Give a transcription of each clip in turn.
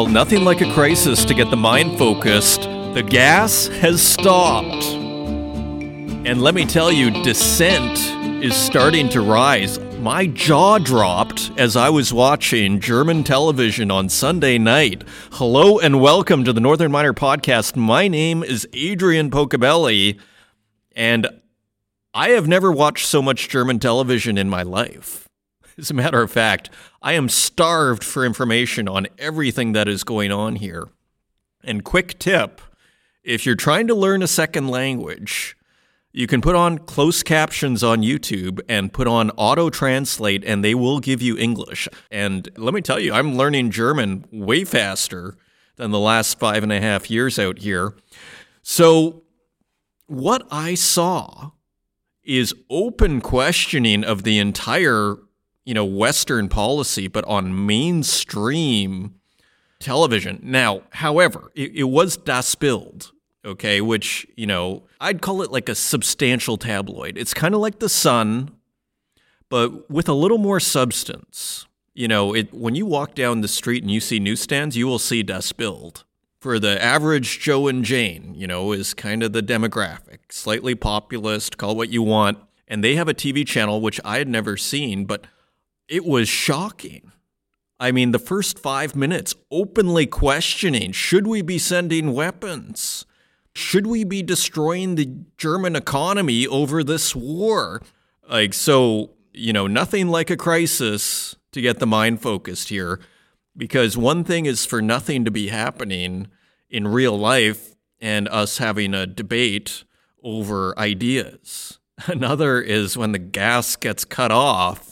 Well, nothing like a crisis to get the mind focused. The gas has stopped. And let me tell you, dissent is starting to rise. My jaw dropped as I was watching German television on Sunday night. Hello and welcome to the Northern Miner Podcast. My name is Adrian Pocobelli, and I have never watched so much German television in my life. As a matter of fact, I am starved for information on everything that is going on here. And quick tip if you're trying to learn a second language, you can put on closed captions on YouTube and put on auto translate, and they will give you English. And let me tell you, I'm learning German way faster than the last five and a half years out here. So, what I saw is open questioning of the entire, you know, Western policy, but on mainstream television. Now, however, it, it was Das Bild, okay, which, you know, I'd call it like a substantial tabloid. It's kind of like The Sun, but with a little more substance. You know, it, when you walk down the street and you see newsstands, you will see Das Bild for the average Joe and Jane, you know, is kind of the demographic. Slightly populist, call what you want. And they have a TV channel, which I had never seen, but it was shocking. I mean, the first five minutes openly questioning should we be sending weapons? Should we be destroying the German economy over this war? Like, so, you know, nothing like a crisis to get the mind focused here because one thing is for nothing to be happening in real life and us having a debate over ideas. Another is when the gas gets cut off.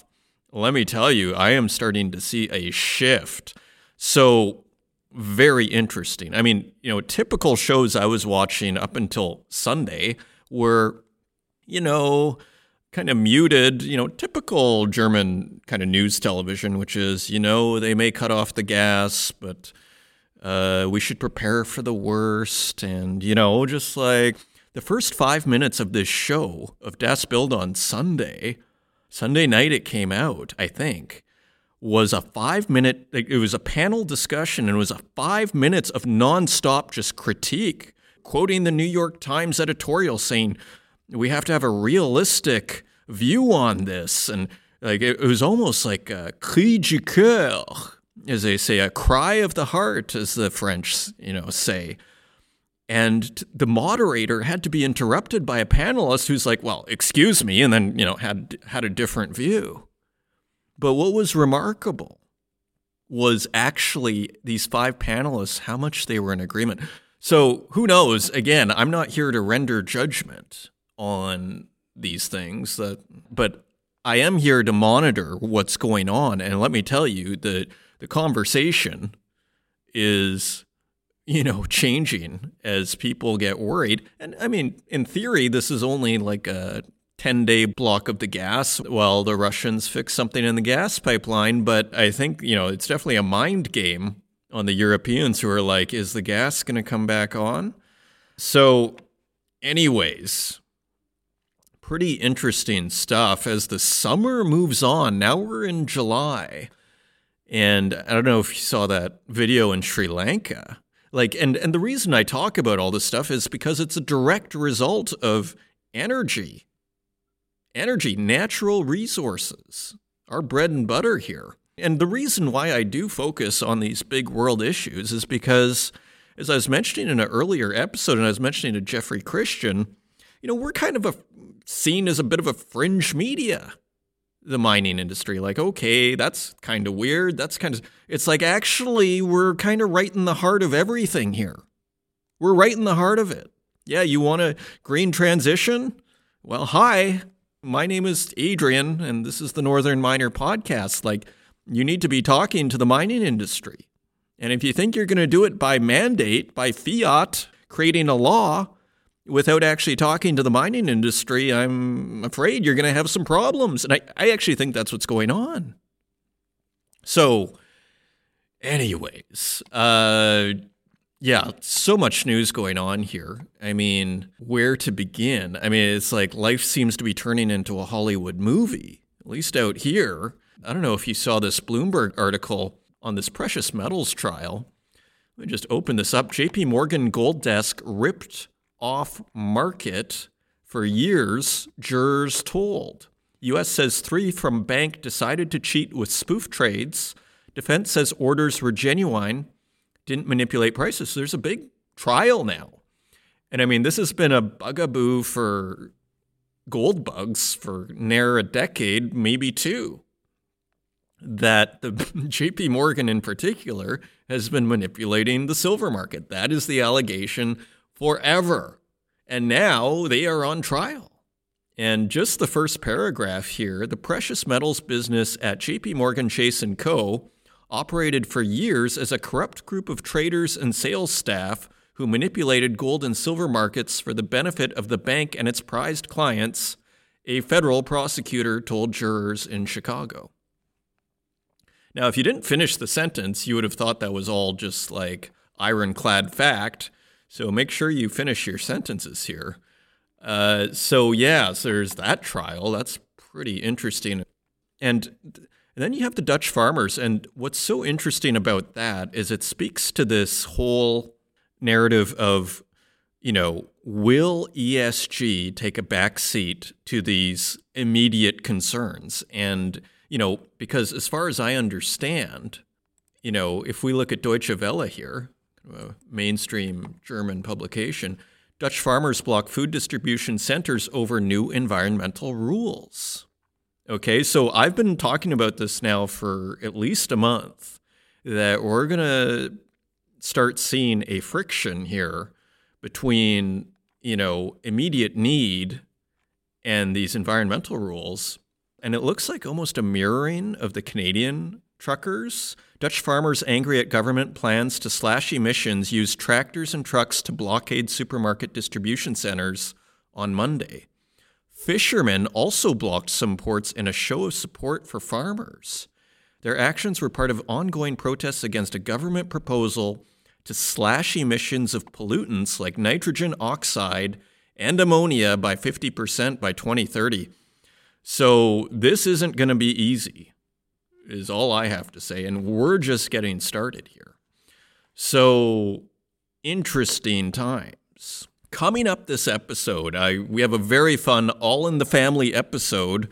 Let me tell you, I am starting to see a shift. So, very interesting. I mean, you know, typical shows I was watching up until Sunday were, you know, kind of muted, you know, typical German kind of news television, which is, you know, they may cut off the gas, but uh, we should prepare for the worst. And, you know, just like the first five minutes of this show of Das Bild on Sunday, Sunday night it came out, I think, was a five minute, it was a panel discussion and it was a five minutes of nonstop just critique, quoting the New York Times editorial saying, we have to have a realistic view on this. And like it, was almost like a cri du coeur, as they say, a cry of the heart, as the French, you know, say. And the moderator had to be interrupted by a panelist who's like, "Well, excuse me," and then you know had had a different view. But what was remarkable was actually these five panelists, how much they were in agreement. So who knows? Again, I'm not here to render judgment on these things, that, but I am here to monitor what's going on. And let me tell you that the conversation is, you know, changing as people get worried. And I mean, in theory, this is only like a 10 day block of the gas while the Russians fix something in the gas pipeline. But I think, you know, it's definitely a mind game on the Europeans who are like, is the gas going to come back on? So, anyways, pretty interesting stuff as the summer moves on. Now we're in July. And I don't know if you saw that video in Sri Lanka. Like and and the reason I talk about all this stuff is because it's a direct result of energy. Energy, natural resources. Our bread and butter here. And the reason why I do focus on these big world issues is because as I was mentioning in an earlier episode and I was mentioning to Jeffrey Christian, you know, we're kind of a seen as a bit of a fringe media the mining industry like okay that's kind of weird that's kind of it's like actually we're kind of right in the heart of everything here. We're right in the heart of it. Yeah you want a green transition? Well hi my name is adrian and this is the northern miner podcast. Like you need to be talking to the mining industry. And if you think you're going to do it by mandate by fiat creating a law without actually talking to the mining industry, I'm afraid you're going to have some problems. And I, I actually think that's what's going on. So, anyways, uh, yeah, so much news going on here. I mean, where to begin? I mean, it's like life seems to be turning into a Hollywood movie, at least out here. I don't know if you saw this Bloomberg article on this precious metals trial Let me just open this up. JP Morgan Gold Desk ripped off market for years, jurors told. US says three from bank decided to cheat with spoof trades. Defense says orders were genuine, didn't manipulate prices. So there's a big trial now. And I mean, this has been a bugaboo for gold bugs for near a decade, maybe two. That the JP Morgan in particular has been manipulating the silver market. That is the allegation forever. And now they are on trial. And just the first paragraph here, the precious metals business at JP Morgan Chase & Co operated for years as a corrupt group of traders and sales staff who manipulated gold and silver markets for the benefit of the bank and its prized clients, a federal prosecutor told jurors in Chicago. Now, if you didn't finish the sentence, you would have thought that was all just like ironclad fact. So make sure you finish your sentences here. Uh, so, yeah, so there's that trial. That's pretty interesting. And, and then you have the Dutch farmers. And what's so interesting about that is it speaks to this whole narrative of, you know, will ESG take a back seat to these immediate concerns? And, you know, because as far as I understand, you know, if we look at Deutsche Welle here, a mainstream German publication, Dutch farmers block food distribution centers over new environmental rules. Okay, so I've been talking about this now for at least a month that we're going to start seeing a friction here between, you know, immediate need and these environmental rules. And it looks like almost a mirroring of the Canadian truckers. Dutch farmers angry at government plans to slash emissions used tractors and trucks to blockade supermarket distribution centers on Monday. Fishermen also blocked some ports in a show of support for farmers. Their actions were part of ongoing protests against a government proposal to slash emissions of pollutants like nitrogen oxide and ammonia by 50% by 2030. So this isn't going to be easy, is all I have to say. And we're just getting started here. So interesting times. Coming up this episode, I, we have a very fun All in the Family episode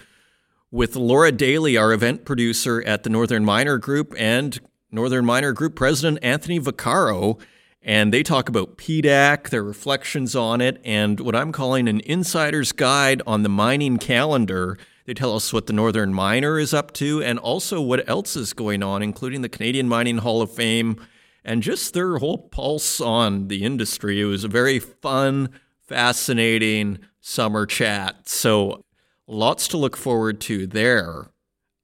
with Laura Daly, our event producer at the Northern Miner Group, and Northern Miner Group President Anthony Vaccaro. And they talk about PDAC, their reflections on it, and what I'm calling an insider's guide on the mining calendar. They tell us what the Northern Miner is up to and also what else is going on, including the Canadian Mining Hall of Fame and just their whole pulse on the industry. It was a very fun, fascinating summer chat. So lots to look forward to there,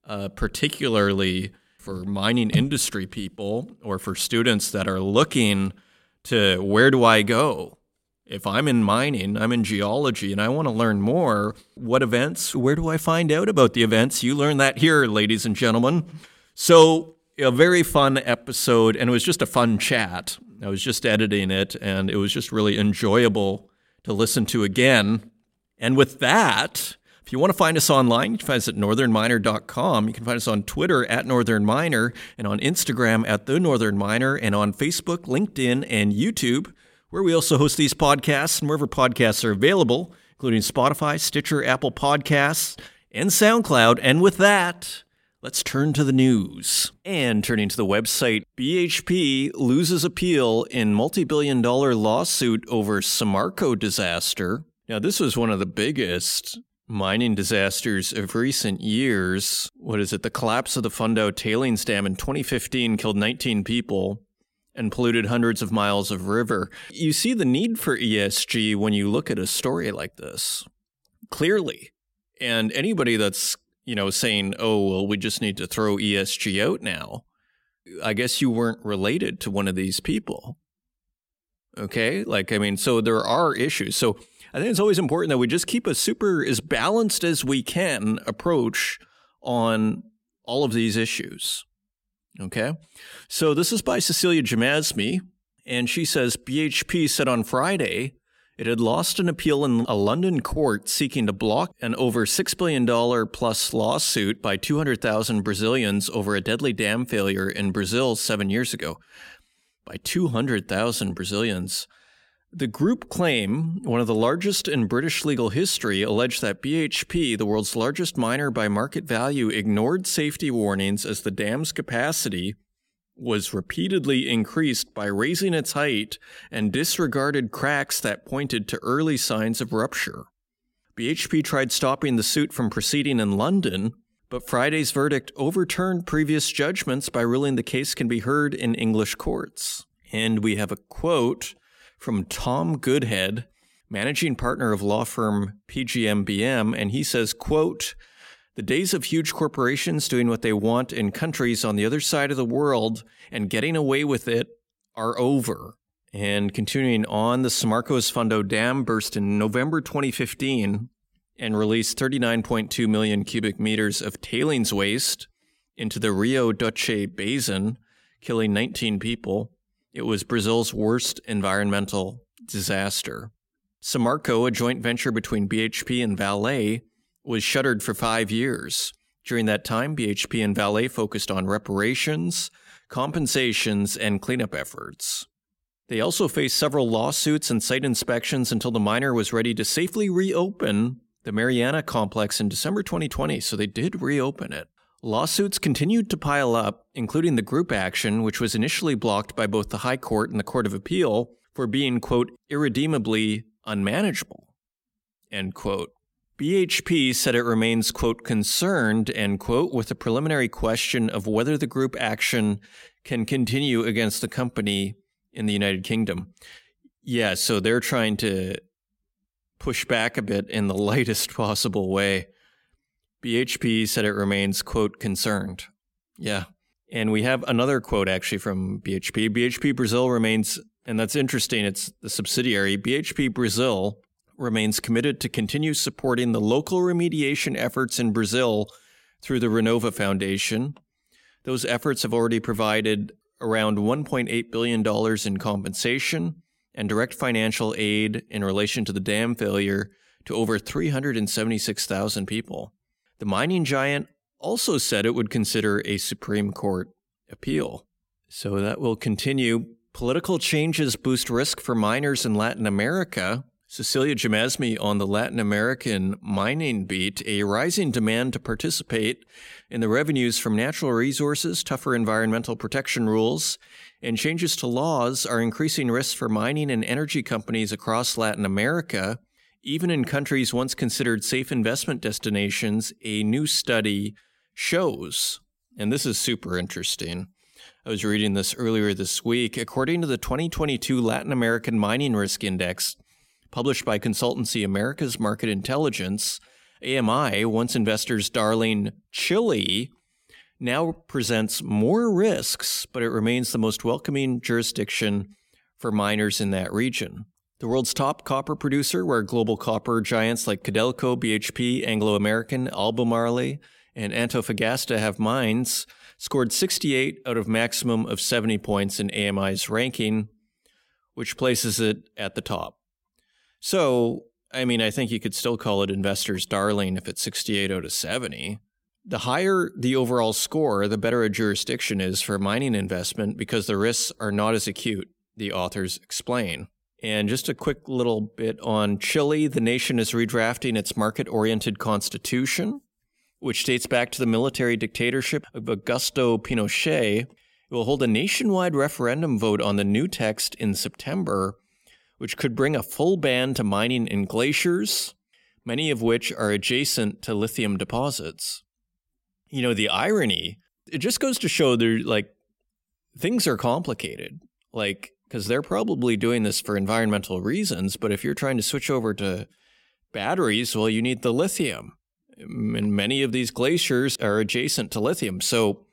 uh, particularly for mining industry people or for students that are looking to where do I go? If I'm in mining, I'm in geology, and I want to learn more, what events, where do I find out about the events? You learn that here, ladies and gentlemen. So, a very fun episode, and it was just a fun chat. I was just editing it, and it was just really enjoyable to listen to again. And with that, if you want to find us online, you can find us at northernminer.com. You can find us on Twitter at Northern Miner and on Instagram at The Northern Miner and on Facebook, LinkedIn, and YouTube, where we also host these podcasts and wherever podcasts are available, including Spotify, Stitcher, Apple Podcasts, and SoundCloud. And with that, Let's turn to the news. And turning to the website, BHP loses appeal in multi billion dollar lawsuit over Samarco disaster. Now, this was one of the biggest mining disasters of recent years. What is it? The collapse of the Fundão tailings dam in 2015 killed 19 people and polluted hundreds of miles of river. You see the need for ESG when you look at a story like this, clearly. And anybody that's, you know, saying, oh, well, we just need to throw ESG out now, I guess you weren't related to one of these people. Okay? Like, I mean, so there are issues. So I think it's always important that we just keep a super as balanced as we can approach on all of these issues. Okay. So this is by Cecilia Jamasmie, and she says BHP said on Friday it had lost an appeal in a London court seeking to block an over $6 billion plus lawsuit by 200,000 Brazilians over a deadly dam failure in Brazil seven years ago. by 200,000 Brazilians. The group claim, one of the largest in British legal history, alleged that BHP, the world's largest miner by market value, ignored safety warnings as the dam's capacity was repeatedly increased by raising its height and disregarded cracks that pointed to early signs of rupture. BHP tried stopping the suit from proceeding in London, but Friday's verdict overturned previous judgments by ruling the case can be heard in English courts. And we have a quote from Tom Goodhead, managing partner of law firm PGMBM, and he says, quote, the days of huge corporations doing what they want in countries on the other side of the world and getting away with it are over. And continuing on, the Samarco's Fundão Dam burst in November 2015 and released 39.2 million cubic meters of tailings waste into the Rio Doce Basin, killing 19 people. It was Brazil's worst environmental disaster. Samarco, a joint venture between BHP and Vale, was shuttered for five years. During that time, BHP and Vale focused on reparations, compensations, and cleanup efforts. They also faced several lawsuits and site inspections until the miner was ready to safely reopen the Mariana complex in December 2020, so they did reopen it. Lawsuits continued to pile up, including the group action, which was initially blocked by both the High Court and the Court of Appeal for being, quote, irredeemably unmanageable, end quote. BHP said it remains, quote, concerned, end quote, with the preliminary question of whether the group action can continue against the company in the United Kingdom. Yeah, so they're trying to push back a bit in the lightest possible way. BHP said it remains, quote, concerned. Yeah. And we have another quote actually from BHP. BHP Brazil remains, and that's interesting, it's the subsidiary. BHP Brazil remains committed to continue supporting the local remediation efforts in Brazil through the Renova Foundation. Those efforts have already provided around $1.8 billion in compensation and direct financial aid in relation to the dam failure to over 376,000 people. The mining giant also said it would consider a Supreme Court appeal. So that will continue. Political changes boost risk for miners in Latin America. Cecilia Jamasmie on the Latin American mining beat, a rising demand to participate in the revenues from natural resources, tougher environmental protection rules, and changes to laws are increasing risks for mining and energy companies across Latin America even in countries once considered safe investment destinations, a new study shows, and this is super interesting. I was reading this earlier this week. According to the 2022 Latin American Mining Risk Index, published by consultancy America's Market Intelligence, AMI, once investors' darling Chile, now presents more risks, but it remains the most welcoming jurisdiction for miners in that region. The world's top copper producer, where global copper giants like Codelco, BHP, Anglo American, Albemarle, and Antofagasta have mines, scored 68 out of maximum of 70 points in AMI's ranking, which places it at the top. So, I mean, I think you could still call it investor's darling if it's 68 out of 70. The higher the overall score, the better a jurisdiction is for mining investment because the risks are not as acute, the authors explain. And just a quick little bit on Chile. The nation is redrafting its market oriented constitution, which dates back to the military dictatorship of Augusto Pinochet. It will hold a nationwide referendum vote on the new text in September, which could bring a full ban to mining in glaciers, many of which are adjacent to lithium deposits. You know, the irony, it just goes to show there like things are complicated. Like because they're probably doing this for environmental reasons. But if you're trying to switch over to batteries, well, you need the lithium. And many of these glaciers are adjacent to lithium. So,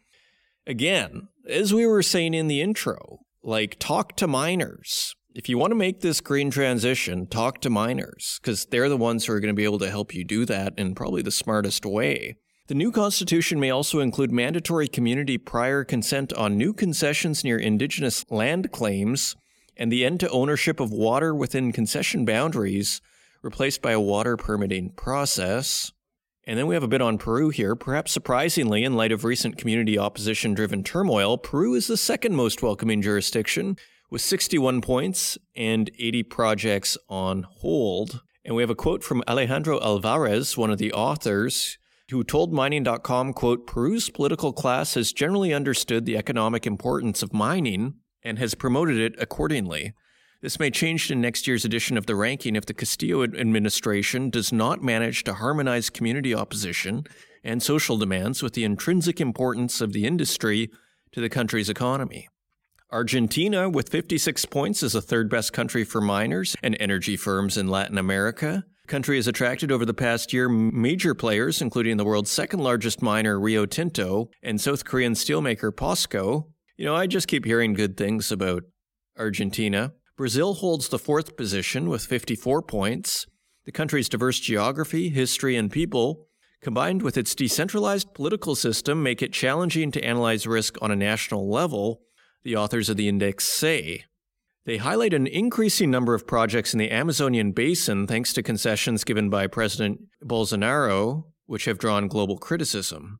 again, as we were saying in the intro, like talk to miners. If you want to make this green transition, talk to miners because they're the ones who are going to be able to help you do that in probably the smartest way. The new constitution may also include mandatory community prior consent on new concessions near indigenous land claims and the end to ownership of water within concession boundaries, replaced by a water permitting process. And then we have a bit on Peru here. Perhaps surprisingly, in light of recent community opposition driven turmoil, Peru is the second most welcoming jurisdiction with 61 points and 80 projects on hold. And we have a quote from Alejandro Alvarez, one of the authors, who told mining.com, quote, Peru's political class has generally understood the economic importance of mining and has promoted it accordingly. This may change in next year's edition of the ranking if the Castillo administration does not manage to harmonize community opposition and social demands with the intrinsic importance of the industry to the country's economy. Argentina, with 56 points, is the third best country for miners and energy firms in Latin America. Country has attracted over the past year major players, including the world's second largest miner, Rio Tinto, and South Korean steelmaker POSCO. You know, I just keep hearing good things about Argentina. Brazil holds the fourth position with 54 points. The country's diverse geography, history, and people, combined with its decentralized political system, make it challenging to analyze risk on a national level the authors of the index say. They highlight an increasing number of projects in the Amazonian basin thanks to concessions given by President Bolsonaro, which have drawn global criticism.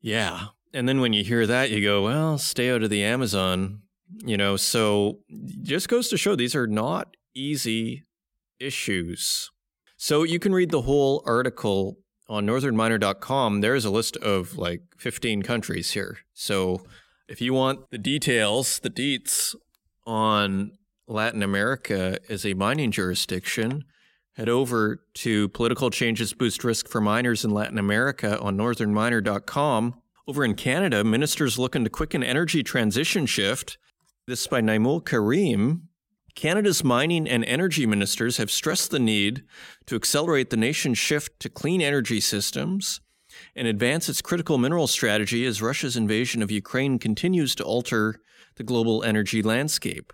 Yeah. And then when you hear that, you go, well, stay out of the Amazon. You know, so just goes to show these are not easy issues. So you can read the whole article on northernminer.com. There's a list of like 15 countries here. So if you want the details, the deets on Latin America as a mining jurisdiction, head over to Political Changes Boost Risk for Miners in Latin America on northernminer.com. Over in Canada, ministers looking to quicken energy transition shift. This is by Naimul Karim. Canada's mining and energy ministers have stressed the need to accelerate the nation's shift to clean energy systems and advance its critical mineral strategy as Russia's invasion of Ukraine continues to alter the global energy landscape.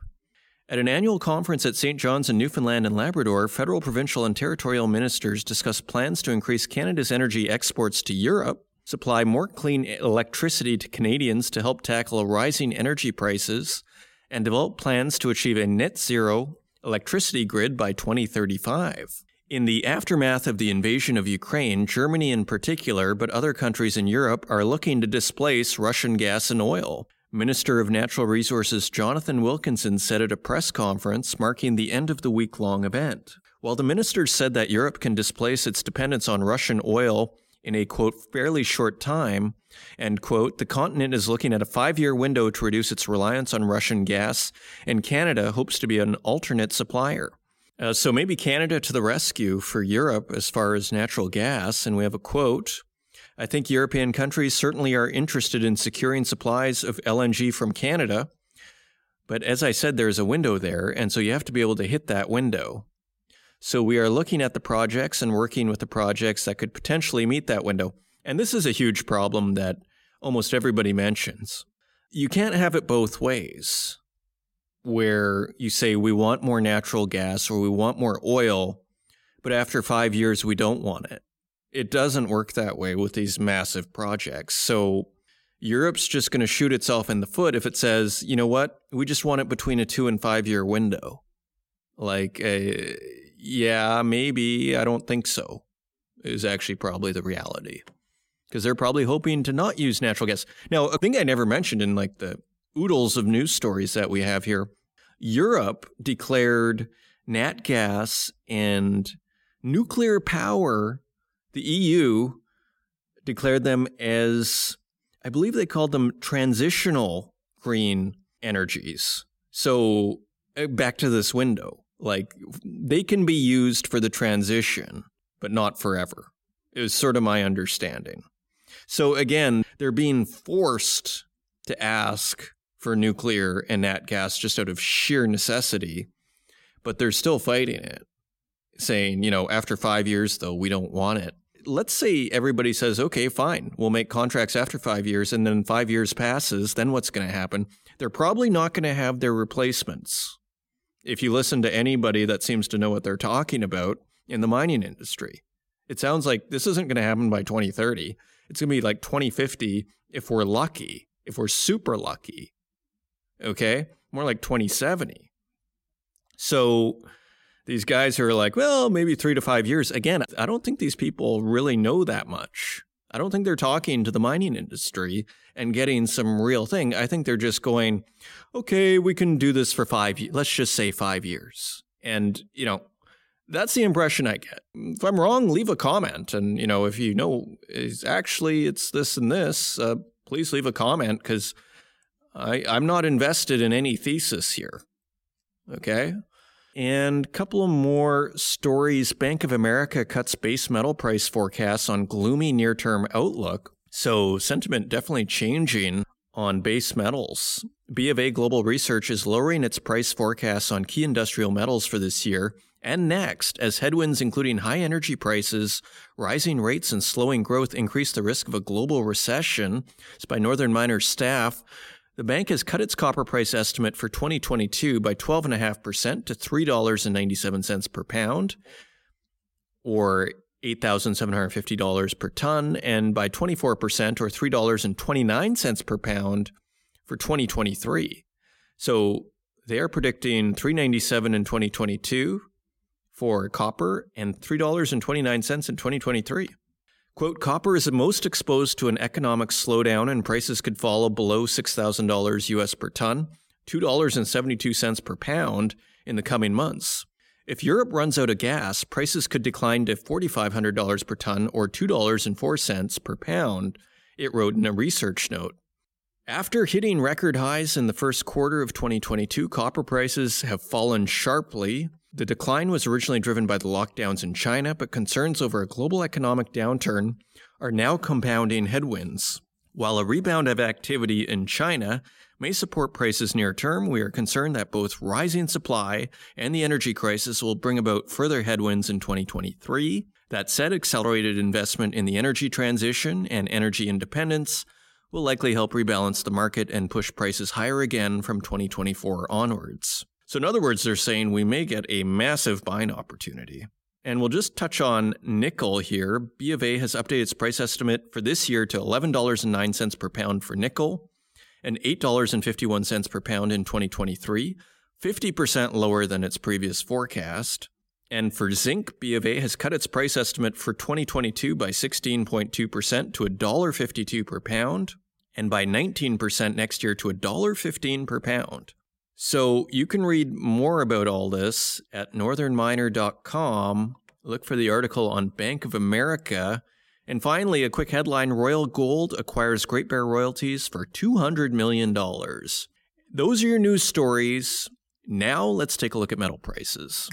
At an annual conference at St. John's in Newfoundland and Labrador, federal, provincial, and territorial ministers discussed plans to increase Canada's energy exports to Europe, supply more clean electricity to Canadians to help tackle rising energy prices, and develop plans to achieve a net zero electricity grid by 2035. In the aftermath of the invasion of Ukraine, Germany in particular, but other countries in Europe, are looking to displace Russian gas and oil. Minister of Natural Resources Jonathan Wilkinson said at a press conference marking the end of the week long event. While the minister said that Europe can displace its dependence on Russian oil in a quote, fairly short time, and quote, the continent is looking at a five year window to reduce its reliance on Russian gas, and Canada hopes to be an alternate supplier. Uh, so maybe Canada to the rescue for Europe as far as natural gas. And we have a quote. I think European countries certainly are interested in securing supplies of LNG from Canada. But as I said, there's a window there. And so you have to be able to hit that window. So we are looking at the projects and working with the projects that could potentially meet that window. And this is a huge problem that almost everybody mentions. You can't have it both ways where you say we want more natural gas or we want more oil, but after five years we don't want it. It doesn't work that way with these massive projects. So Europe's just going to shoot itself in the foot if it says, you know what, we just want it between a two and five year window. Like, uh, yeah, maybe. I don't think so. Is actually probably the reality because they're probably hoping to not use natural gas. Now, a thing I never mentioned in like the oodles of news stories that we have here. Europe declared nat gas and nuclear power, the EU declared them as, I believe they called them transitional green energies. So uh, back to this window, like they can be used for the transition, but not forever. Was sort of my understanding. So again, they're being forced to ask for nuclear and nat gas just out of sheer necessity, but they're still fighting it, saying, you know, after five years, though, we don't want it. Let's say everybody says, okay, fine, we'll make contracts after five years, and then five years passes, then what's going to happen? They're probably not going to have their replacements. If you listen to anybody that seems to know what they're talking about in the mining industry, it sounds like this isn't going to happen by 2030. It's going to be like 2050 if we're lucky, if we're super lucky okay? More like 2070. So These guys who are like, well, maybe three to five years. Again, I don't think these people really know that much. I don't think they're talking to the mining industry and getting some real thing. I think they're just going, okay, we can do this for five, let's just say five years. And, you know, that's the impression I get. If I'm wrong, leave a comment. And, you know, if you know, is actually it's this and this, uh, please leave a comment because I'm not invested in any thesis here. Okay. And a couple of more stories. Bank of America cuts base metal price forecasts on gloomy near term outlook. So sentiment definitely changing on base metals. B of A Global Research is lowering its price forecasts on key industrial metals for this year and next as headwinds including high energy prices, rising rates and slowing growth increase the risk of a global recession. It's by Northern Miners staff. The bank has cut its copper price estimate for 2022 by 12.5% to $3.97 per pound, or $8,750 per ton, and by 24% or $3.29 per pound for 2023. So they are predicting 397 in 2022 for copper and $3.29 in 2023. Quote, copper is most exposed to an economic slowdown and prices could fall below $6,000 US per ton, $2.72 per pound in the coming months. If Europe runs out of gas, prices could decline to $4,500 per ton or $2.04 per pound, it wrote in a research note. After hitting record highs in the first quarter of 2022, copper prices have fallen sharply the decline was originally driven by the lockdowns in China, but concerns over a global economic downturn are now compounding headwinds. While a rebound of activity in China may support prices near term, we are concerned that both rising supply and the energy crisis will bring about further headwinds in 2023. That said, accelerated investment in the energy transition and energy independence will likely help rebalance the market and push prices higher again from 2024 onwards. So, in other words, they're saying we may get a massive buying opportunity. And we'll just touch on nickel here. B of A has updated its price estimate for this year to $11.09 per pound for nickel and $8.51 per pound in 2023, 50% lower than its previous forecast. And for zinc, B of A has cut its price estimate for 2022 by 16.2% to $1.52 per pound and by 19% next year to $1.15 per pound. So you can read more about all this at northernminer.com. Look for the article on Bank of America. And finally, a quick headline Royal Gold acquires Great Bear royalties for $200 million. Those are your news stories. Now let's take a look at metal prices.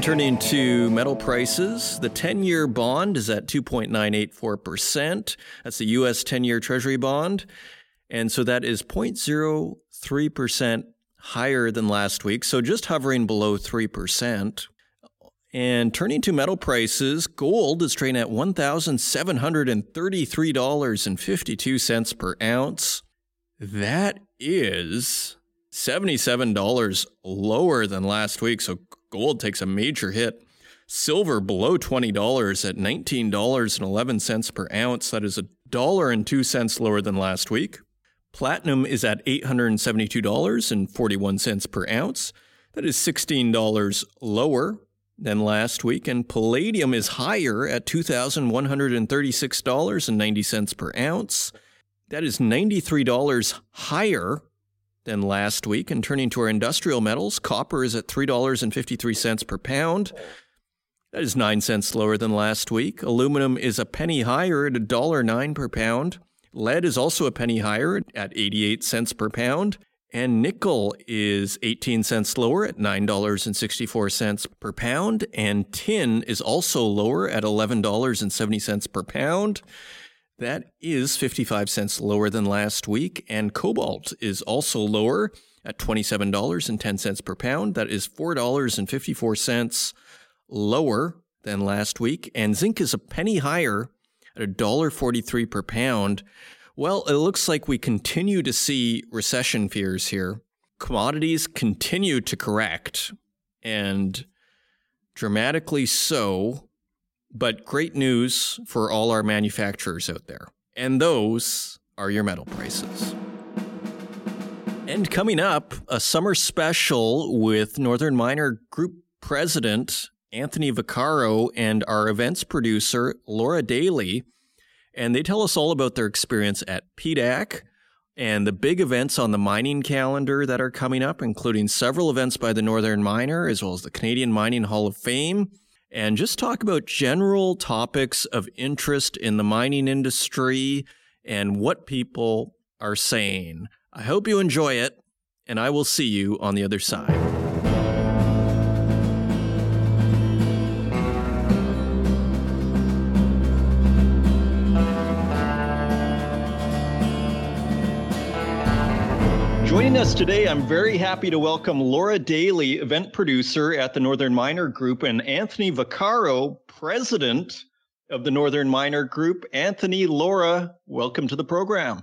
Turning to metal prices, the 10 year bond is at 2.984%. That's the US 10 year Treasury bond. And so that is 0.03% higher than last week. So just hovering below 3%. And turning to metal prices, gold is trading at $1,733.52 per ounce. That is $77 lower than last week. So gold takes a major hit. Silver below $20 at $19.11 per ounce. That is a dollar and two cents lower than last week. Platinum is at $872.41 per ounce. That is $16 lower than last week. And palladium is higher at $2,136.90 per ounce. That is $93 higher than last week. And turning to our industrial metals, copper is at $3.53 per pound. That is 9 cents lower than last week. Aluminum is a penny higher at $1.09 per pound. Lead is also a penny higher at 88 cents per pound. And nickel is 18 cents lower at $9.64 per pound. And tin is also lower at $11.70 per pound. That is 55 cents lower than last week, and cobalt is also lower at $27.10 per pound. That is $4.54 lower than last week, and zinc is a penny higher at $1.43 per pound. Well, it looks like we continue to see recession fears here. commodities continue to correct and dramatically so, but great news for all our manufacturers out there. And those are your metal prices. And coming up, a summer special with Northern Miner Group President Anthony Vaccaro and our events producer Laura Daly. And they tell us all about their experience at PDAC and the big events on the mining calendar that are coming up, including several events by the Northern Miner, as well as the Canadian Mining Hall of Fame, and just talk about general topics of interest in the mining industry and what people are saying. I hope you enjoy it, and I will see you on the other side. Joining us today, I'm very happy to welcome Laura Daly, event producer at the Northern Miner Group, and Anthony Vaccaro, president of the Northern Miner Group. Anthony, Laura, welcome to the program.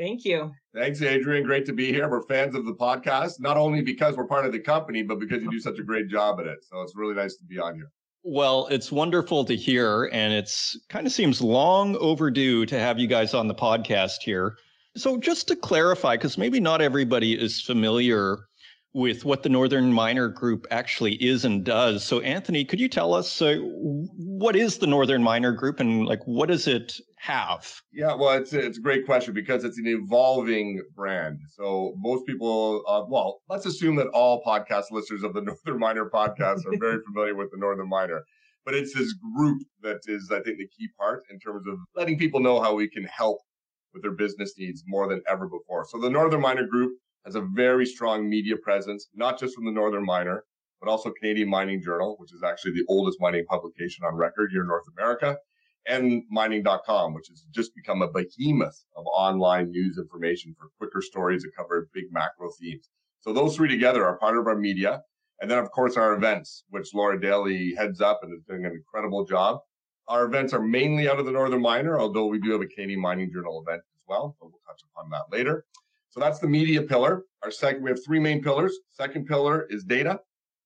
Thank you. Thanks, Adrian. Great to be here. We're fans of the podcast, not only because we're part of the company, but because you do such a great job at it. So it's really nice to be on here. Well, it's wonderful to hear, and it's kind of seems long overdue to have you guys on the podcast here. So, just to clarify, because maybe not everybody is familiar with what the Northern Miner Group actually is and does. So, Anthony, could you tell us uh, what is the Northern Miner Group and like what does it have? Yeah, well, it's it's a great question because it's an evolving brand. So, most people, uh, well, let's assume that all podcast listeners of the Northern Miner podcast are very familiar with the Northern Miner. But it's this group that is, I think, the key part in terms of letting people know how we can help with their business needs more than ever before. So the Northern Miner Group has a very strong media presence, not just from the Northern Miner, but also Canadian Mining Journal, which is actually the oldest mining publication on record here in North America, and mining.com, which has just become a behemoth of online news information for quicker stories that cover big macro themes. So those three together are part of our media. And then, of course, our events, which Laura Daly heads up and is doing an incredible job. Our events are mainly out of the Northern Miner, although we do have a Canadian Mining Journal event as well, but we'll touch upon that later. So that's the media pillar. Our second, we have three main pillars. Second pillar is data.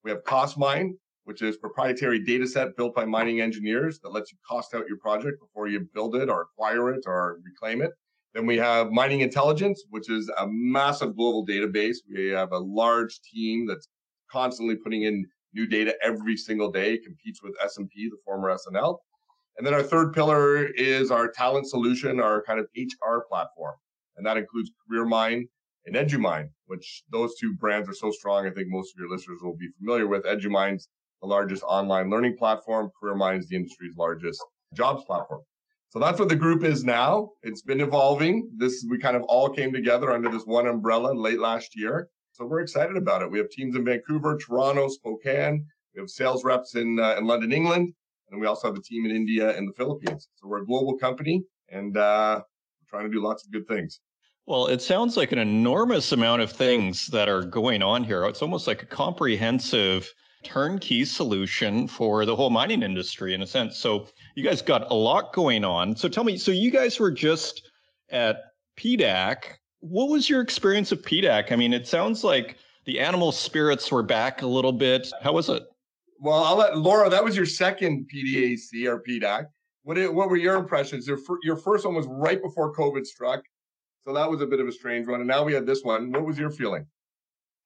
We have CostMine, which is proprietary data set built by mining engineers that lets you cost out your project before you build it or acquire it or reclaim it. Then we have Mining Intelligence, which is a massive global database. We have a large team that's constantly putting in new data every single day. It competes with S&P, the former SNL. And then our third pillar is our talent solution, our kind of HR platform. And that includes CareerMine and Edumine, which those two brands are so strong. I think most of your listeners will be familiar with. Edumine's the largest online learning platform. CareerMine is the industry's largest jobs platform. So that's what the group is now. It's been evolving. This, we kind of all came together under this one umbrella late last year. So we're excited about it. We have teams in Vancouver, Toronto, Spokane. We have sales reps in, uh, in London, England. And we also have a team in India and the Philippines. So we're a global company and uh, we're trying to do lots of good things. Well, it sounds like an enormous amount of things that are going on here. It's almost like a comprehensive turnkey solution for the whole mining industry in a sense. So you guys got a lot going on. So tell me, so you guys were just at PDAC. What was your experience of PDAC? I mean, it sounds like the animal spirits were back a little bit. How was it? Well, I'll let Laura. That was your second PDAC or PDAC. What what were your impressions? Your your first one was right before COVID struck, so that was a bit of a strange one. And now we had this one. What was your feeling?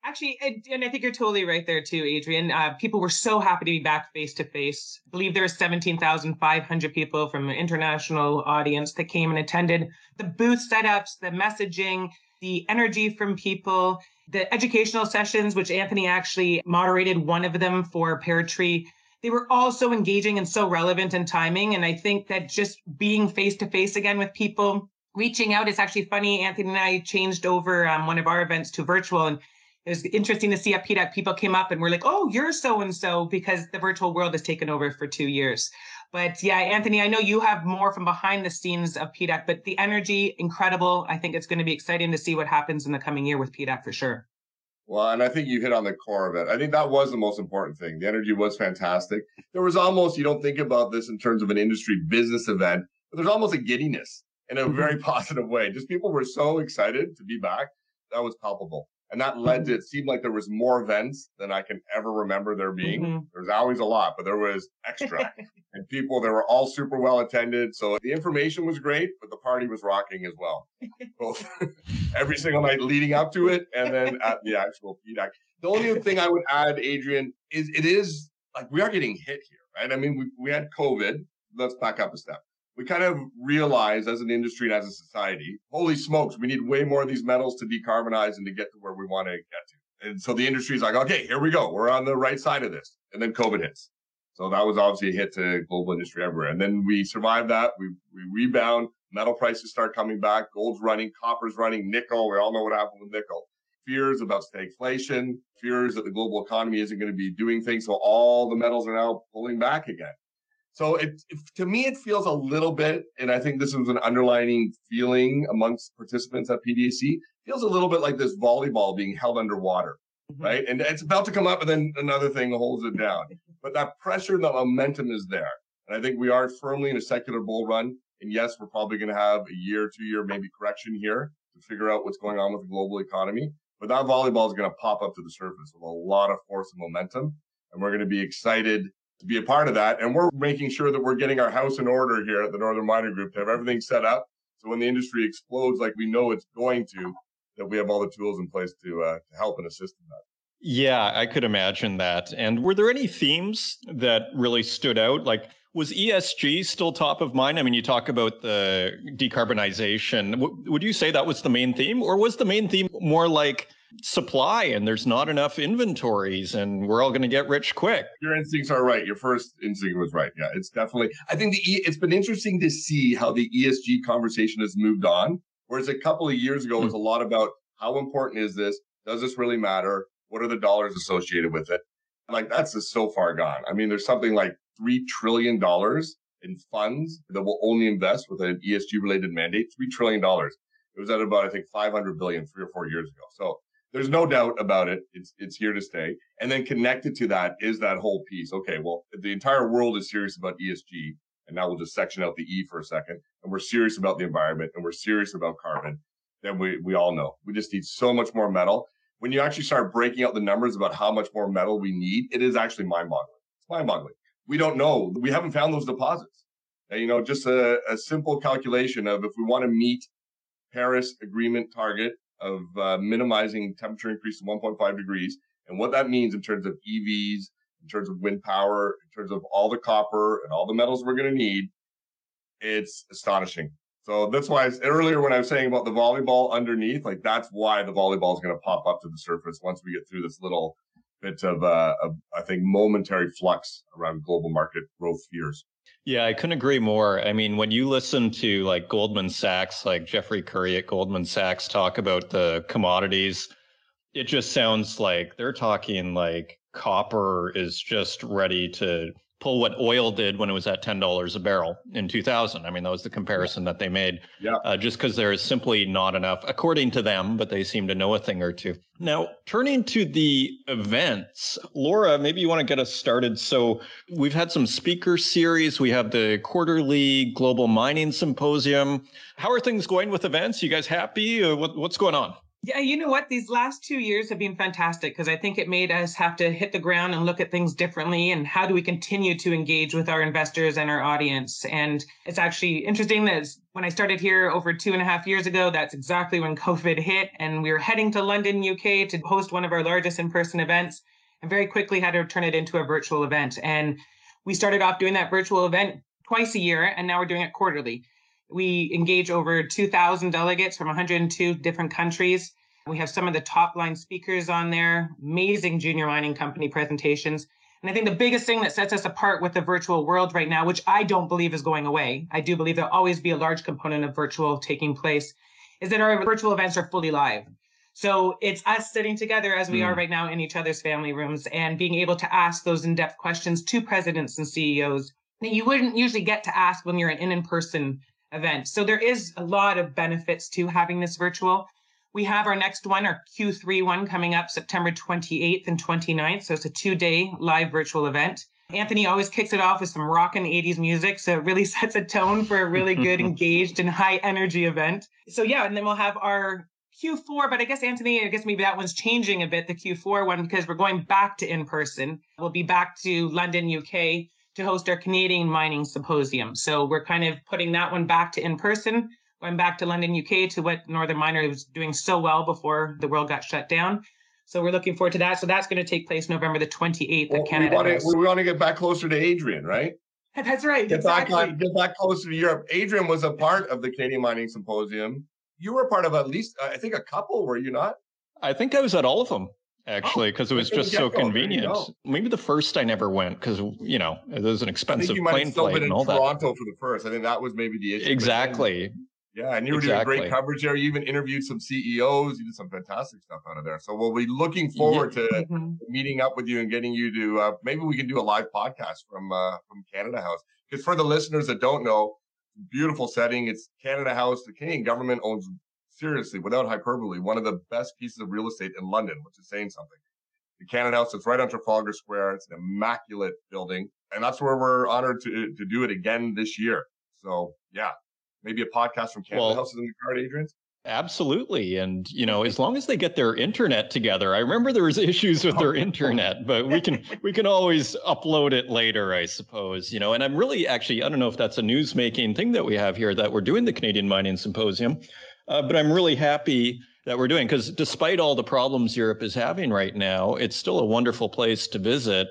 Actually, and I think you're totally right there too, Adrian. Uh, people were so happy to be back face to face. I believe there were 17,500 people from an international audience that came and attended the booth setups, the messaging, the energy from people the educational sessions, which Anthony actually moderated one of them for PearTree, they were all so engaging and so relevant in timing. And I think that just being face to face again with people, reaching out, it's actually funny. Anthony and I changed over um, one of our events to virtual and it was interesting to see at PDAC people came up and were like, oh, you're so and so because the virtual world has taken over for two years. But yeah, Anthony, I know you have more from behind the scenes of PDAC, but the energy, incredible. I think it's going to be exciting to see what happens in the coming year with PDAC for sure. Well, and I think you hit on the core of it. I think that was the most important thing. The energy was fantastic. There was almost, you don't think about this in terms of an industry business event, but there's almost a giddiness in a mm-hmm. very positive way. Just people were so excited to be back. That was palpable. And that led to, it seemed like there was more events than I can ever remember there being. Mhm. There was always a lot, but there was extra and people, they were all super well attended. So the information was great, but the party was rocking as well. Both every single night leading up to it and then at the actual PDAC. The only thing I would add, Adrian, is it is like we are getting hit here, right? I mean, we, we had COVID. Let's back up a step. We kind of realized as an industry and as a society, holy smokes, we need way more of these metals to decarbonize and to get to where we want to get to. And so the industry is like, okay, here we go. We're on the right side of this. And then COVID hits. So that was obviously a hit to global industry everywhere. And then we survived that. We, we rebound. Metal prices start coming back. Gold's running, copper's running, nickel. We all know what happened with nickel. Fears about stagflation, fears that the global economy isn't going to be doing things. So all the metals are now pulling back again. So it, it, to me, it feels a little bit, and I think this is an underlining feeling amongst participants at PDAC, feels a little bit like this volleyball being held underwater, Mhm. right? And it's about to come up, and then another thing holds it down. But that pressure and that momentum is there. And I think we are firmly in a secular bull run. And yes, we're probably going to have a year, two year, maybe correction here to figure out what's going on with the global economy. But that volleyball is going to pop up to the surface with a lot of force and momentum. And we're going to be excited to be a part of that. And we're making sure that we're getting our house in order here at the Northern Miner Group to have everything set up. So when the industry explodes like we know it's going to, that we have all the tools in place to, uh, to help and assist in that. Yeah, I could imagine that. And were there any themes that really stood out? Like, was ESG still top of mind? I mean, you talk about the decarbonization. W- would you say that was the main theme, or was the main theme more like supply and there's not enough inventories and we're all going to get rich quick? Your instincts are right. Your first instinct was right. Yeah, it's definitely. I think the e, it's been interesting to see how the ESG conversation has moved on. Whereas a couple of years ago it was hmm. a lot about how important is this? Does this really matter? What are the dollars associated with it? Like that's just so far gone. I mean, there's something like three trillion dollars in funds that will only invest with an ESG related mandate. Three trillion dollars. It was at about I think 500 billion three or four years ago. So there's no doubt about it. It's it's here to stay. And then connected to that is that whole piece. Okay, well, the entire world is serious about ESG, and now we'll just section out the E for a second, and we're serious about the environment and we're serious about carbon, then we we all know we just need so much more metal. When you actually start breaking out the numbers about how much more metal we need, it is actually mind-boggling. It's mind-boggling. We don't know. We haven't found those deposits. And, you know, just a, a simple calculation of if we want to meet Paris Agreement target of uh, minimizing temperature increase to 1.5 degrees, and what that means in terms of EVs, in terms of wind power, in terms of all the copper and all the metals we're going to need, it's astonishing. So that's why earlier when I was saying about the volleyball underneath, like that's why the volleyball is going to pop up to the surface once we get through this little bit of, uh, of, I think, momentary flux around global market growth fears. Yeah, I couldn't agree more. I mean, when you listen to like Goldman Sachs, like Jeffrey Currie at Goldman Sachs talk about the commodities, it just sounds like they're talking like copper is just ready to pull what oil did when it was at $10 a barrel in 2000. I mean, that was the comparison that they made. Yeah. Uh, just because there is simply not enough, according to them, but they seem to know a thing or two. Now, turning to the events, Laura, maybe you want to get us started. So, we've had some speaker series. We have the quarterly Global Mining Symposium. How are things going with events? You guys happy? Uh, what, what's going on? Yeah, you know what? These last two years have been fantastic because I think it made us have to hit the ground and look at things differently. And how do we continue to engage with our investors and our audience? And it's actually interesting that when I started here over two and a half years ago, that's exactly when COVID hit. And we were heading to London, UK to host one of our largest in person events and very quickly had to turn it into a virtual event. And we started off doing that virtual event twice a year, and now we're doing it quarterly. We engage over 2,000 delegates from 102 different countries. We have some of the top line speakers on there, amazing junior mining company presentations. And I think the biggest thing that sets us apart with the virtual world right now, which I don't believe is going away, I do believe there'll always be a large component of virtual taking place, is that our virtual events are fully live. So it's us sitting together as we Mm. are right now in each other's family rooms and being able to ask those in depth questions to presidents and CEOs that you wouldn't usually get to ask when you're an in person event. So there is a lot of benefits to having this virtual. We have our next one, our Q3 one coming up September 28th and 29th. So it's a two day live virtual event. Anthony always kicks it off with some rockin' 80s music. So it really sets a tone for a really good, engaged, and high energy event. So, yeah, and then we'll have our Q4, but I guess Anthony, I guess maybe that one's changing a bit, the Q4 one, because we're going back to in person. We'll be back to London, UK to host our Canadian Mining Symposium. So we're kind of putting that one back to in person, going back to London, UK to what Northern Miner was doing so well before the world got shut down. So we're looking forward to that. So that's going to take place November the 28th well, at Canada. We want, to, we want to get back closer to Adrian, right? That's right. Get exactly. back get back closer to Europe. Adrian was a part of the Canadian Mining Symposium. You were part of at least, I think, a couple. Were you not? I think I was at all of them actually because oh, it was just so convenient. Maybe the first I never went because you know it was an expensive plane flight and all Toronto that. Toronto for the first. I think that was maybe the issue. Exactly. Yeah, and you were exactly. doing great coverage there. You even interviewed some CEOs. You did some fantastic stuff out of there. So we'll be looking forward yeah. to mm-hmm. meeting up with you and getting you to uh, maybe we can do a live podcast from uh, from Canada House. Because for the listeners that don't know, beautiful setting. It's Canada House. The Canadian government owns seriously, without hyperbole, one of the best pieces of real estate in London, which is saying something. The Canada House, it's right on Trafalgar Square. It's an immaculate building. And that's where we're honored to, to do it again this year. So yeah, maybe a podcast from Canada well, House is in the card, Adrian? Absolutely. And, you know, as long as they get their internet together, I remember there was issues with their oh. internet, but we can, we can always upload it later, I suppose, you know, and I'm really actually, I don't know if that's a news making thing that we have here that we're doing the Canadian Mining Symposium, uh, but I'm really happy that we're doing because despite all the problems Europe is having right now, it's still a wonderful place to visit.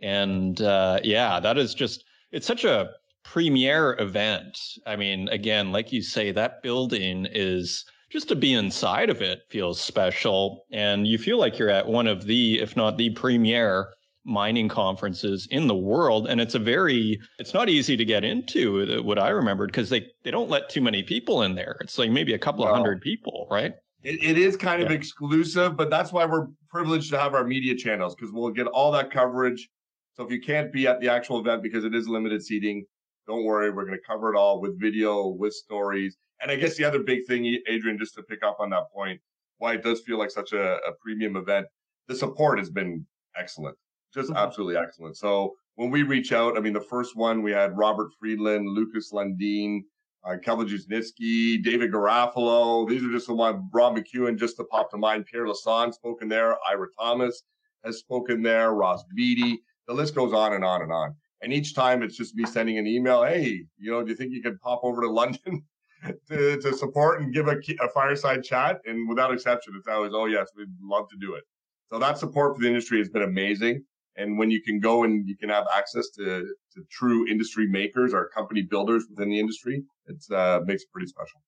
And uh, yeah, that is just, it's such a premier event. I mean, again, like you say, that building is just to be inside of it feels special. And you feel like you're at one of the, if not the premier mining conferences in the world. And it's a very, it's not easy to get into, uh, what I remembered, because they, they don't let too many people in there. It's like maybe a couple of hundred people, right? It, it is kind of exclusive, but that's why we're privileged to have our media channels because we'll get all that coverage. So if you can't be at the actual event because it is limited seating, don't worry, we're going to cover it all with video, with stories. And I guess the other big thing, Adrian, just to pick up on that point, why it does feel like such a, a premium event, the support has been excellent, just mm-hmm. absolutely excellent. So when we reach out, I mean, the first one we had Robert Friedland, Lukas Lundin, uh, Kelvin Dushnisky, David Garofalo. These are just the one. Rob McEwen, just to pop to mind. Pierre Lassonde spoken there. Ira Thomas has spoken there. Ross Beaty. The list goes on and on and on. And each time it's just me sending an email. Hey, you know, do you think you could pop over to London to, to support and give a, a fireside chat? And without exception, it's always, oh, yes, we'd love to do it. So that support for the industry has been amazing. And when you can go and you can have access to, to true industry makers or company builders within the industry, it uh, makes it pretty special.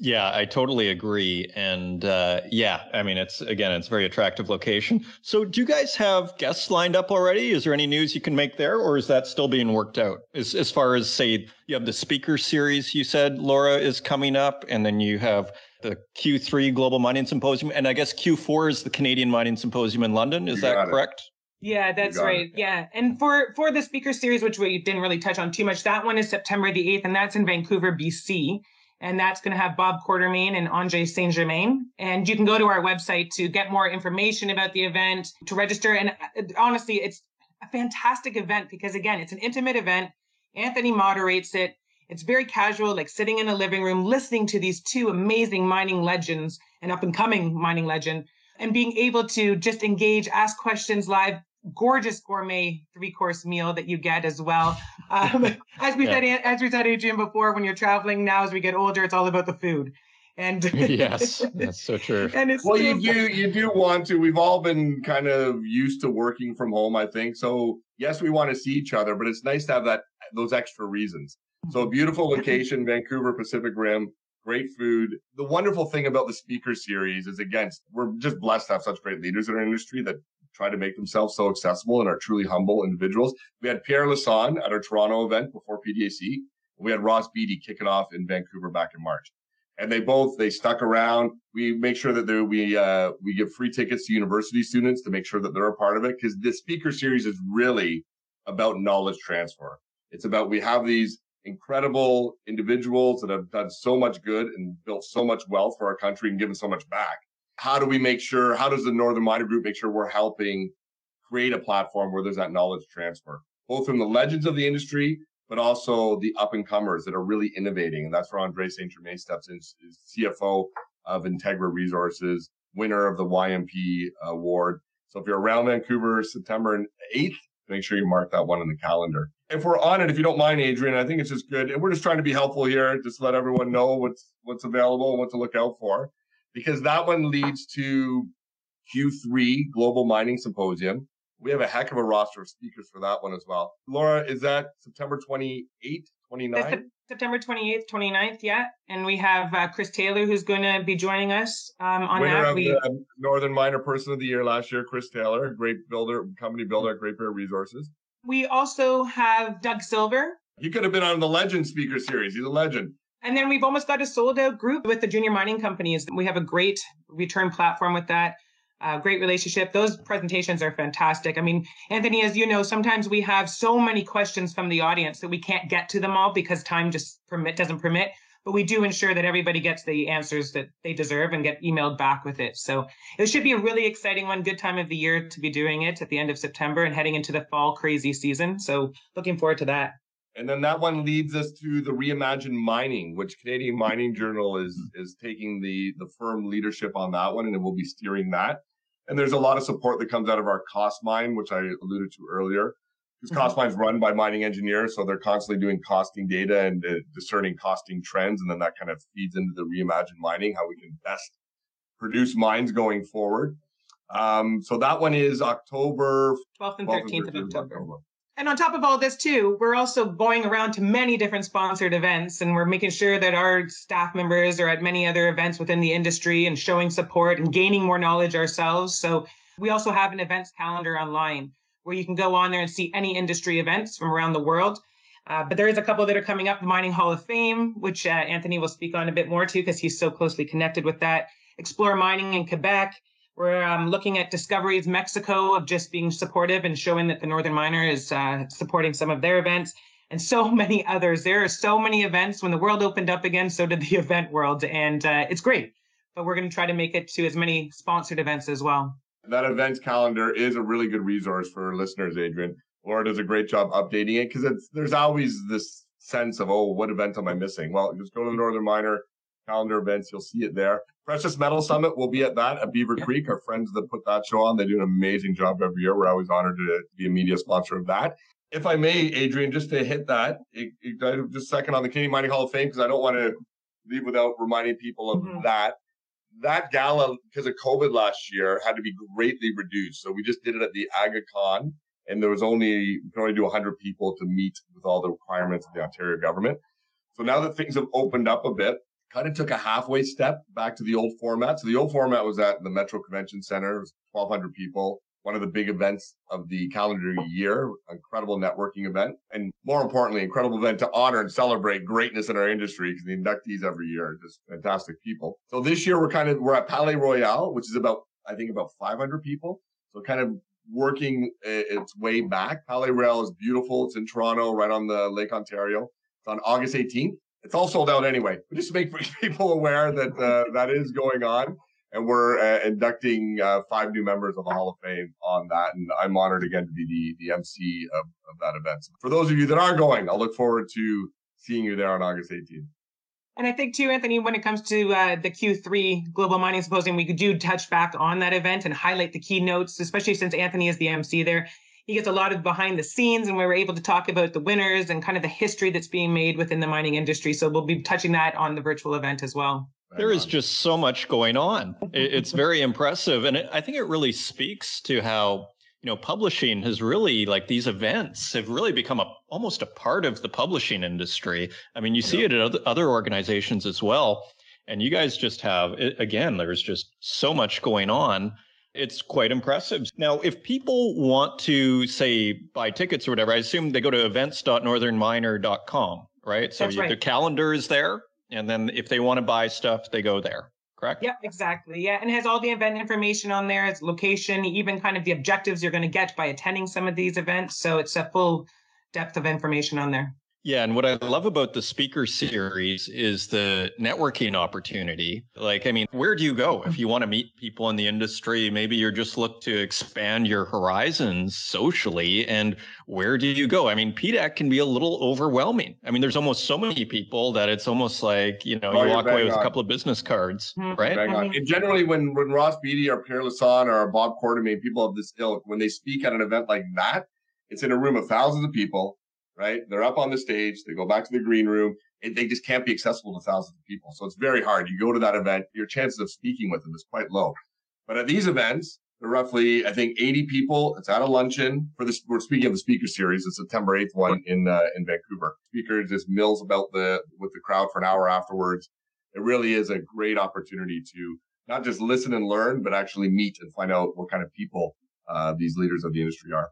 Yeah, I totally agree. And uh, yeah, I mean, it's again, it's a very attractive location. So, do you guys have guests lined up already? Is there any news you can make there, or is that still being worked out? As, as far as, say, you have the speaker series you said, Laura, is coming up, and then you have the Q3 Global Mining Symposium, and I guess Q4 is the Canadian Mining Symposium in London. Is that correct? Yeah, that's right. It. Yeah. And for for the speaker series, which we didn't really touch on too much, that one is September the 8th, and that's in Vancouver, BC and that's going to have Bob Quartermain and Andre Saint Germain. And you can go to our website to get more information about the event, to register. And uh, honestly, it's a fantastic event because, again, it's an intimate event. Anthony moderates it. It's very casual, like sitting in a living room, listening to these two amazing mining legends, an up and coming mining legend, and being able to just engage, ask questions live, gorgeous gourmet three course meal that you get as well. Um, as we yeah. said, as we said, Adrian before, when you're traveling now, as we get older, it's all about the food. And yes, that's so true. And it's well, you do you do want to. We've all been kind of used to working from home, I think. So yes, we want to see each other, but it's nice to have that those extra reasons. So a beautiful location, Vancouver Pacific Rim, great food. The wonderful thing about the speaker series is again, we're just blessed to have such great leaders in our industry that try to make themselves so accessible and are truly humble individuals. We had Pierre Lassonde at our Toronto event before PDAC. We had Ross Beaty kick it off in Vancouver back in March. And they both they stuck around. We make sure that we uh, we give free tickets to university students to make sure that they're a part of it because the speaker series is really about knowledge transfer. It's about we have these incredible individuals that have done so much good and built so much wealth for our country and given so much back how do we make sure, how does the Northern Miner Group make sure we're helping create a platform where there's that knowledge transfer, both from the legends of the industry, but also the up and comers that are really innovating. And that's where Andre Saint Germain steps in, CFO of Integra Resources, winner of the YMP award. So if you're around Vancouver, September 8th, make sure you mark that one in the calendar. If we're on it, if you don't mind, Adrian, I think it's just good. And we're just trying to be helpful here, just let everyone know what's what's available and what to look out for. Because that one leads to Q3 Global Mining Symposium. We have a heck of a roster of speakers for that one as well. Laura, is that September 28th, 29th? September 28th, 29th, yeah. And we have uh, Chris Taylor, who's going to be joining us um, on Winner that. Of we... the Northern Miner Person of the Year last year, Chris Taylor, great builder, company builder at Great Bear Resources. We also have Doug Silver. He could have been on the Legend Speaker Series. He's a legend. And then we've almost got a sold out group with the junior mining companies. We have a great return platform with that. Uh, great relationship. Those presentations are fantastic. I mean, Anthony, as you know, sometimes we have so many questions from the audience that we can't get to them all because time just permit doesn't permit. But we do ensure that everybody gets the answers that they deserve and get emailed back with it. So it should be a really exciting one. Good time of the year to be doing it at the end of September and heading into the fall crazy season. So looking forward to that. And then that one leads us to the Reimagine Mining, which Canadian Mining Journal is is taking the the firm leadership on that one, and it will be steering that. And there's a lot of support that comes out of our CostMine, which I alluded to earlier. Because mm-hmm. CostMine's run by mining engineers, so they're constantly doing costing data and uh, discerning costing trends, and then that kind of feeds into the Reimagine Mining, how we can best produce mines going forward. Um, so that one is October 12th and 13th, 13th of October. October. And on top of all this, too, we're also going around to many different sponsored events, and we're making sure that our staff members are at many other events within the industry and showing support and gaining more knowledge ourselves. So we also have an events calendar online where you can go on there and see any industry events from around the world. Uh, but there is a couple that are coming up the Mining Hall of Fame, which uh, Anthony will speak on a bit more too, because he's so closely connected with that. Explore Mining in Quebec, we're um, looking at Discoveries Mexico of just being supportive and showing that the Northern Miner is uh, supporting some of their events and so many others. There are so many events. When the world opened up again, so did the event world. And uh, it's great. But we're going to try to make it to as many sponsored events as well. That events calendar is a really good resource for listeners, Adrian. Laura does a great job updating it because there's always this sense of, oh, what event am I missing? Well, just go to the Northern Miner calendar events. You'll see it there. Precious Metal Summit will be at that at Beaver Creek. Our friends that put that show on, they do an amazing job every year. We're always honored to be a media sponsor of that. If I may, Adrian, just to hit that, it, it, just a second on the Canadian Mining Hall of Fame, because I don't want to leave without reminding people of mm-hmm. that. That gala, because of COVID last year, had to be greatly reduced. So we just did it at the Aga AgaCon, and there was only, you only do 100 people to meet with all the requirements of the Ontario government. So now that things have opened up a bit, kind of took a halfway step back to the old format. So the old format was at the Metro Convention Center. It was 1,200 people. One of the big events of the calendar year, incredible networking event, and more importantly, incredible event to honor and celebrate greatness in our industry because the inductees every year are just fantastic people. So this year we're kind of we're at Palais Royal, which is about I think about 500 people. So kind of working its way back. Palais Royal is beautiful. It's in Toronto, right on the Lake Ontario. It's on August 18th it's all sold out anyway. Just to make people aware that uh, that is going on, and we're uh, inducting uh, five new members of the Hall of Fame on that, and I'm honored again to be the the MC of, of that event. So for those of you that are going, I'll look forward to seeing you there on August 18th. And I think too, Anthony, when it comes to uh, the Q3 Global Mining Symposium, we could do touch back on that event and highlight the keynotes, especially since Anthony is the MC there he gets a lot of behind the scenes and we were able to talk about the winners and kind of the history that's being made within the mining industry. So we'll be touching that on the virtual event as well. There is just so much going on. It's very impressive and i think it really speaks to how you know publishing has really like these events have really become a almost a part of the publishing industry. I mean you see it at other organizations as well and you guys just have again there's just so much going on it's quite impressive. Now, if people want to say buy tickets or whatever, I assume they go to events.northernminer.com, right? So That's right. the calendar is there. And then if they want to buy stuff, they go there. Correct? Yeah, exactly. Yeah. And has all the event information on there, its location, even kind of the objectives you're going to get by attending some of these events. So it's a full depth of information on there. Yeah, and what I love about the speaker series is the networking opportunity. Like, I mean, where do you go if you want to meet people in the industry? Maybe you're just look to expand your horizons socially, and where do you go? I mean, PDAC can be a little overwhelming. I mean, there's almost so many people that it's almost like you know oh, you walk away with on. a couple of business cards, mm-hmm. right? And generally, when when Ross Beaty or Pierre Lassonde or Bob Quartermain, people of this ilk, when they speak at an event like that, it's in a room of thousands of people right? They're up on the stage, they go back to the green room, and they just can't be accessible to thousands of people. So it's very hard. You go to that event, your chances of speaking with them is quite low. But at these events, there are roughly, I think, 80 people. It's at a luncheon for this. We're speaking of the speaker series. It's September 8th one in uh, in Vancouver. Speaker just mills about the with the crowd for an hour afterwards. It really is a great opportunity to not just listen and learn, but actually meet and find out what kind of people uh, these leaders of the industry are.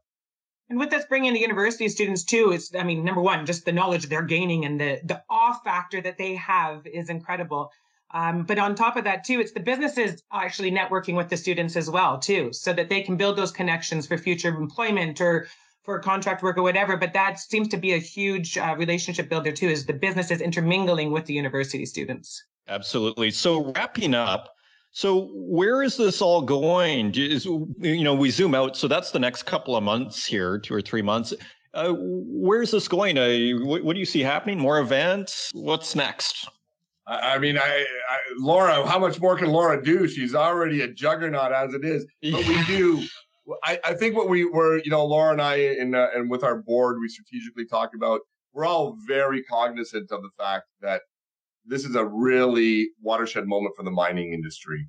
And with this bringing the university students too, is I mean, number one, just the knowledge they're gaining and the the awe factor that they have is incredible. Um, but on top of that too, it's the businesses actually networking with the students as well too, so that they can build those connections for future employment or for contract work or whatever. But that seems to be a huge uh, relationship builder too, is the businesses intermingling with the university students. Absolutely. So wrapping up, so where is this all going? Is, you know, we zoom out. So that's the next couple of months here, two or three months. Uh, where's this going? Uh, what, what, do you see happening? More events? What's next? I mean, I, I, Laura, how much more can Laura do? She's already a juggernaut as it is. But we do. I, I think what we were, you know, Laura and I, and uh, and with our board, we strategically talked about. We're all very cognizant of the fact that this is a really watershed moment for the mining industry.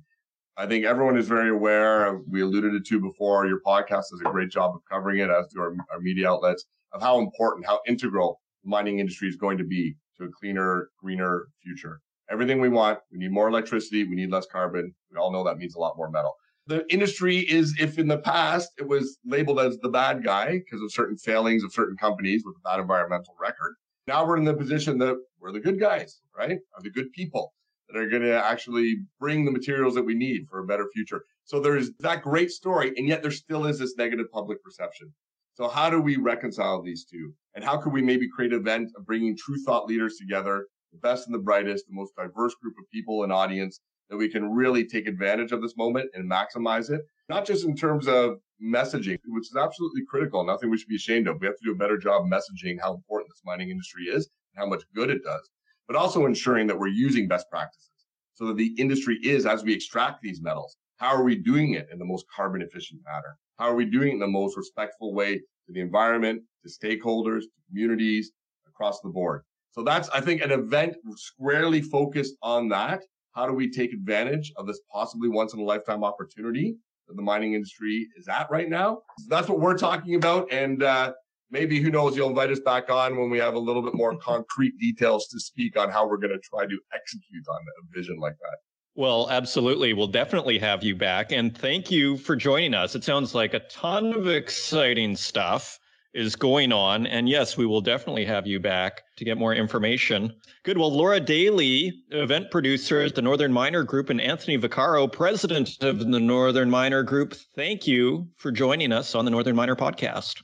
I think everyone is very aware. We alluded to before. Your podcast does a great job of covering it, as do our, our media outlets, of how important, how integral the mining industry is going to be to a cleaner, greener future. Everything we want. We need more electricity. We need less carbon. We all know that means a lot more metal. The industry is, if in the past it was labeled as the bad guy because of certain failings of certain companies with a bad environmental record, now we're in the position that we're the good guys, right? Are the good people that are going to actually bring the materials that we need for a better future. So there's that great story, and yet there still is this negative public perception. So how do we reconcile these two? And how can we maybe create an event of bringing true thought leaders together, the best and the brightest, the most diverse group of people and audience that we can really take advantage of this moment and maximize it, not just in terms of messaging, which is absolutely critical, nothing we should be ashamed of. We have to do a better job messaging how important this mining industry is and how much good it does, but also ensuring that we're using best practices so that the industry is, as we extract these metals, how are we doing it in the most carbon efficient manner? How are we doing it in the most respectful way to the environment, to stakeholders, to communities across the board? So that's, I think, an event squarely focused on that. How do we take advantage of this possibly once in a lifetime opportunity that the mining industry is at right now. So that's what we're talking about. And uh, maybe, who knows, you'll invite us back on when we have a little bit more concrete details to speak on how we're going to try to execute on a vision like that. Well, absolutely. We'll definitely have you back. And thank you for joining us. It sounds like a ton of exciting stuff is going on. And yes, we will definitely have you back to get more information. Good. Well, Laura Daly, event producer at the Northern Miner Group, and Anthony Vaccaro, president of the Northern Miner Group, thank you for joining us on the Northern Miner podcast.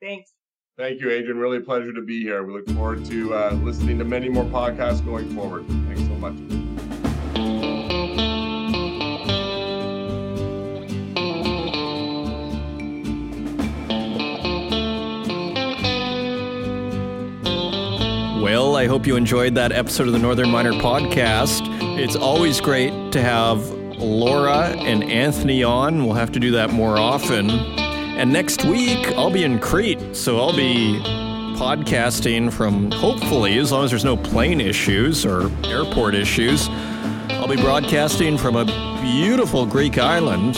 Thanks. Thank you, Adrian. Really a pleasure to be here. We look forward to uh, listening to many more podcasts going forward. Thanks so much. I hope you enjoyed that episode of the Northern Miner podcast. It's always great to have Laura and Anthony on. We'll have to do that more often. And next week, I'll be in Crete, so I'll be podcasting from hopefully, as long as there's no plane issues or airport issues, I'll be broadcasting from a beautiful Greek island.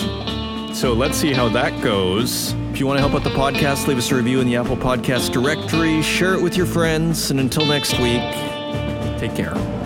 So let's see how that goes. If you want to help out the podcast, leave us a review in the Apple Podcast directory, share it with your friends, and until next week, take care.